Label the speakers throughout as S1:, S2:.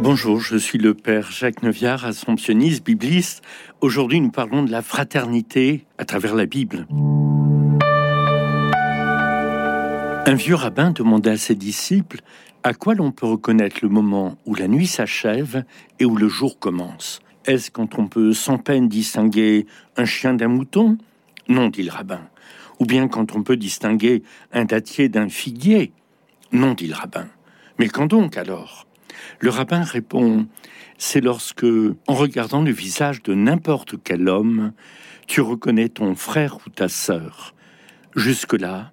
S1: Bonjour, je suis le père Jacques Neuviard, assomptionniste, bibliste. Aujourd'hui, nous parlons de la fraternité à travers la Bible. Un vieux rabbin demanda à ses disciples à quoi l'on peut reconnaître le moment où la nuit s'achève et où le jour commence. Est-ce quand on peut sans peine distinguer un chien d'un mouton? Non, dit le rabbin. Ou bien quand on peut distinguer un dattier d'un figuier? Non, dit le rabbin. Mais quand donc alors? Le rabbin répond, c'est lorsque, en regardant le visage de n'importe quel homme, tu reconnais ton frère ou ta sœur. Jusque-là,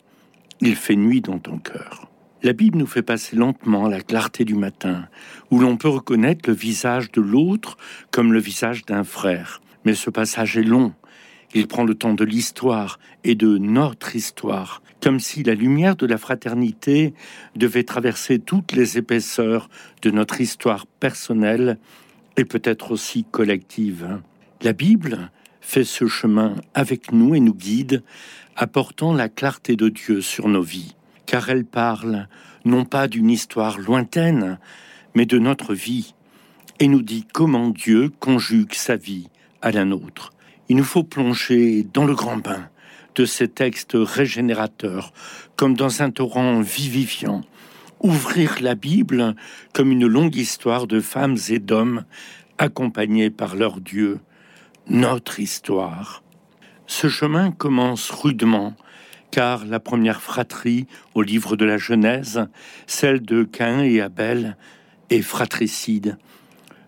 S1: il fait nuit dans ton cœur. La Bible nous fait passer lentement la clarté du matin, où l'on peut reconnaître le visage de l'autre comme le visage d'un frère. Mais ce passage est long, il prend le temps de l'histoire et de notre histoire, comme si la lumière de la fraternité devait traverser toutes les épaisseurs de notre histoire personnelle et peut-être aussi collective. La Bible fait ce chemin avec nous et nous guide, apportant la clarté de Dieu sur nos vies, car elle parle non pas d'une histoire lointaine, mais de notre vie, et nous dit comment Dieu conjugue sa vie à la nôtre. Il nous faut plonger dans le grand bain de ces textes régénérateurs, comme dans un torrent vivifiant, ouvrir la Bible comme une longue histoire de femmes et d'hommes accompagnés par leur Dieu, notre histoire. Ce chemin commence rudement, car la première fratrie au livre de la Genèse, celle de Caïn et Abel, est fratricide.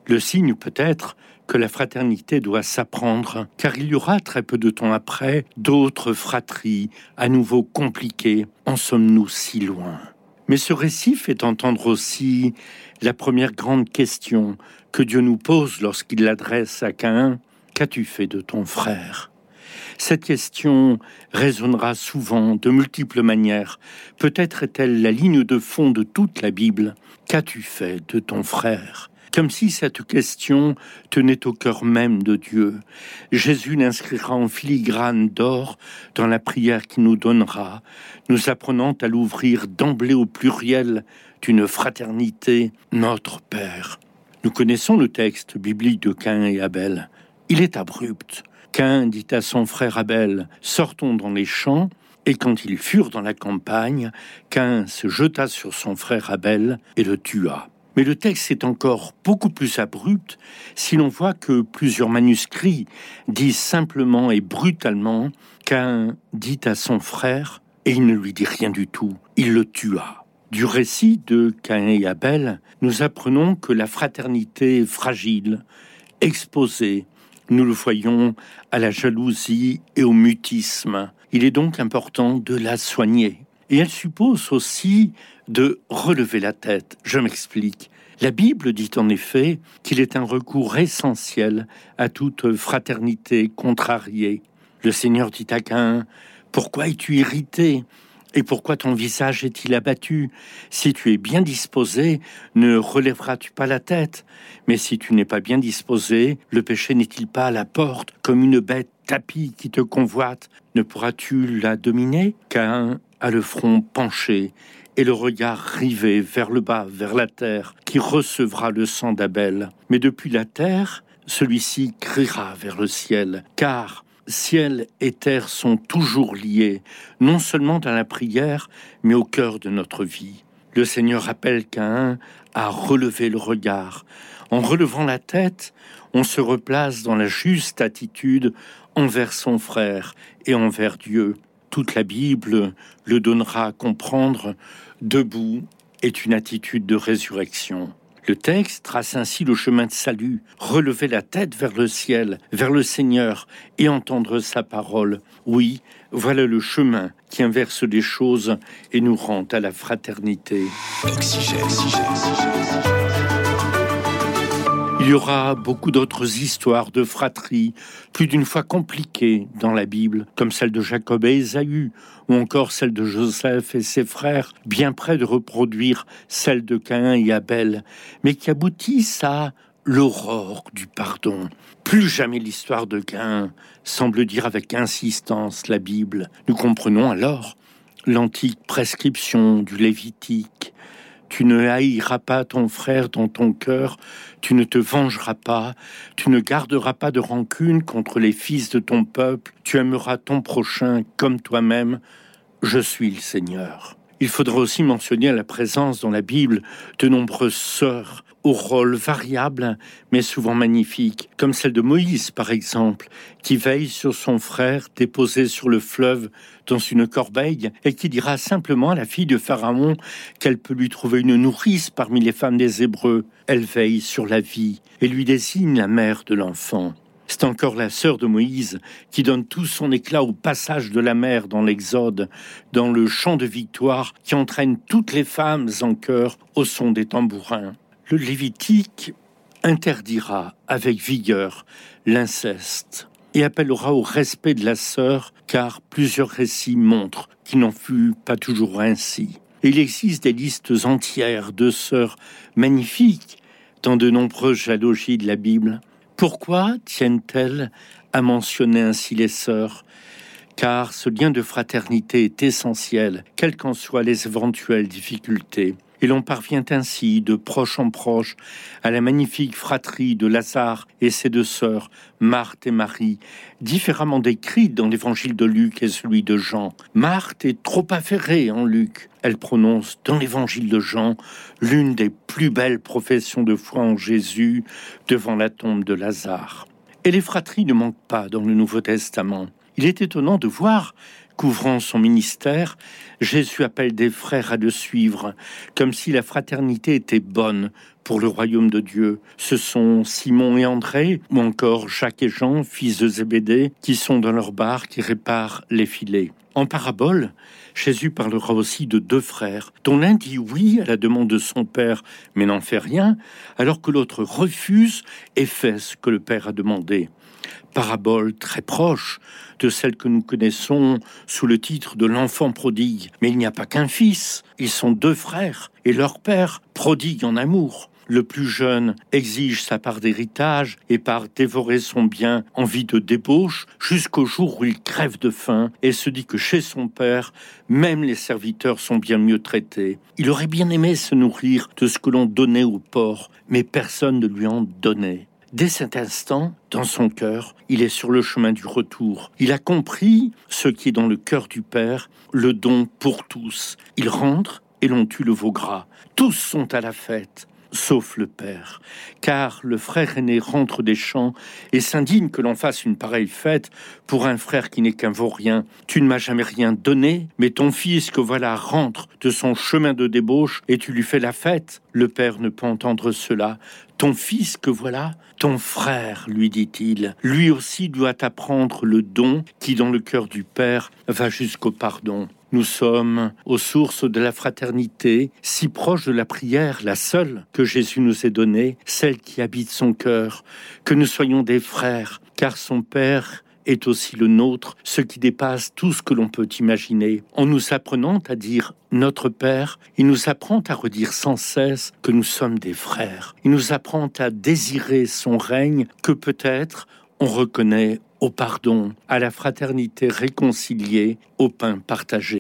S1: Le signe peut-être que la fraternité doit s'apprendre, car il y aura très peu de temps après d'autres fratries à nouveau compliquées. En sommes-nous si loin? Mais ce récit fait entendre aussi la première grande question que Dieu nous pose lorsqu'il l'adresse à Caïn. Qu'as-tu fait de ton frère? Cette question résonnera souvent de multiples manières. Peut-être est-elle la ligne de fond de toute la Bible. Qu'as-tu fait de ton frère? Comme si cette question tenait au cœur même de Dieu. Jésus l'inscrira en filigrane d'or dans la prière qu'il nous donnera, nous apprenant à l'ouvrir d'emblée au pluriel d'une fraternité, notre Père. Nous connaissons le texte biblique de Cain et Abel. Il est abrupt. Cain dit à son frère Abel, sortons dans les champs, et quand ils furent dans la campagne, Cain se jeta sur son frère Abel et le tua. Mais le texte est encore beaucoup plus abrupt si l'on voit que plusieurs manuscrits disent simplement et brutalement qu'un dit à son frère et il ne lui dit rien du tout, il le tua. Du récit de Cain et Abel, nous apprenons que la fraternité est fragile, exposée, nous le voyons, à la jalousie et au mutisme. Il est donc important de la soigner. Et elle suppose aussi de relever la tête. Je m'explique. La Bible dit en effet qu'il est un recours essentiel à toute fraternité contrariée. Le Seigneur dit à Cain, Pourquoi es-tu irrité et pourquoi ton visage est-il abattu? Si tu es bien disposé, ne relèveras-tu pas la tête? Mais si tu n'es pas bien disposé, le péché n'est-il pas à la porte comme une bête tapie qui te convoite? Ne pourras-tu la dominer? Cain a le front penché et le regard rivé vers le bas, vers la terre, qui recevra le sang d'Abel. Mais depuis la terre, celui-ci criera vers le ciel, car ciel et terre sont toujours liés, non seulement dans la prière, mais au cœur de notre vie. Le Seigneur appelle Caïn à relever le regard. En relevant la tête, on se replace dans la juste attitude envers son frère et envers Dieu toute la Bible le donnera à comprendre, debout est une attitude de résurrection. Le texte trace ainsi le chemin de salut, relever la tête vers le ciel, vers le Seigneur et entendre sa parole. Oui, voilà le chemin qui inverse les choses et nous rend à la fraternité. Il y aura beaucoup d'autres histoires de fratrie, plus d'une fois compliquées dans la Bible, comme celle de Jacob et Ésaü, ou encore celle de Joseph et ses frères, bien près de reproduire celle de Caïn et Abel, mais qui aboutissent à l'aurore du pardon. Plus jamais l'histoire de Caïn semble dire avec insistance la Bible. Nous comprenons alors l'antique prescription du Lévitique Tu ne haïras pas ton frère dans ton cœur, tu ne te vengeras pas, tu ne garderas pas de rancune contre les fils de ton peuple, tu aimeras ton prochain comme toi-même. Je suis le Seigneur. Il faudra aussi mentionner la présence dans la Bible de nombreuses sœurs au rôle variable, mais souvent magnifique, comme celle de Moïse par exemple, qui veille sur son frère déposé sur le fleuve dans une corbeille et qui dira simplement à la fille de Pharaon qu'elle peut lui trouver une nourrice parmi les femmes des Hébreux. Elle veille sur la vie et lui désigne la mère de l'enfant. C'est encore la sœur de Moïse qui donne tout son éclat au passage de la mer dans l'Exode, dans le chant de victoire qui entraîne toutes les femmes en chœur au son des tambourins le Lévitique interdira avec vigueur l'inceste et appellera au respect de la sœur, car plusieurs récits montrent qu'il n'en fut pas toujours ainsi. il existe des listes entières de sœurs magnifiques dans de nombreuses géologies de la Bible. Pourquoi tiennent-elles à mentionner ainsi les sœurs? Car ce lien de fraternité est essentiel, quelles qu'en soient les éventuelles difficultés et l'on parvient ainsi de proche en proche à la magnifique fratrie de Lazare et ses deux sœurs, Marthe et Marie, différemment décrites dans l'évangile de Luc et celui de Jean. Marthe est trop affairée en Luc. Elle prononce dans l'évangile de Jean l'une des plus belles professions de foi en Jésus devant la tombe de Lazare. Et les fratries ne manquent pas dans le Nouveau Testament. Il est étonnant de voir couvrant son ministère, Jésus appelle des frères à le suivre, comme si la fraternité était bonne pour le royaume de Dieu. Ce sont Simon et André, ou encore Jacques et Jean, fils de Zébédée, qui sont dans leur bar qui réparent les filets. En parabole, Jésus parlera aussi de deux frères, dont l'un dit oui à la demande de son père, mais n'en fait rien, alors que l'autre refuse et fait ce que le père a demandé parabole très proche de celle que nous connaissons sous le titre de l'enfant prodigue. Mais il n'y a pas qu'un fils, ils sont deux frères, et leur père prodigue en amour. Le plus jeune exige sa part d'héritage et part dévorer son bien en vie de débauche jusqu'au jour où il crève de faim et se dit que chez son père, même les serviteurs sont bien mieux traités. Il aurait bien aimé se nourrir de ce que l'on donnait au porc, mais personne ne lui en donnait. Dès cet instant, dans son cœur, il est sur le chemin du retour. Il a compris ce qui est dans le cœur du Père, le don pour tous. Il rentre et l'on tue le veau gras. Tous sont à la fête sauf le père, car le frère aîné rentre des champs et s'indigne que l'on fasse une pareille fête pour un frère qui n'est qu'un vaurien. Tu ne m'as jamais rien donné, mais ton fils que voilà rentre de son chemin de débauche et tu lui fais la fête. Le père ne peut entendre cela. Ton fils que voilà, ton frère, lui dit-il, lui aussi doit apprendre le don qui dans le cœur du père va jusqu'au pardon. Nous sommes aux sources de la fraternité, si proche de la prière, la seule que Jésus nous ait donnée, celle qui habite son cœur, que nous soyons des frères, car son Père est aussi le nôtre, ce qui dépasse tout ce que l'on peut imaginer. En nous apprenant à dire notre Père, il nous apprend à redire sans cesse que nous sommes des frères. Il nous apprend à désirer son règne que peut-être on reconnaît au pardon, à la fraternité réconciliée, au pain partagé.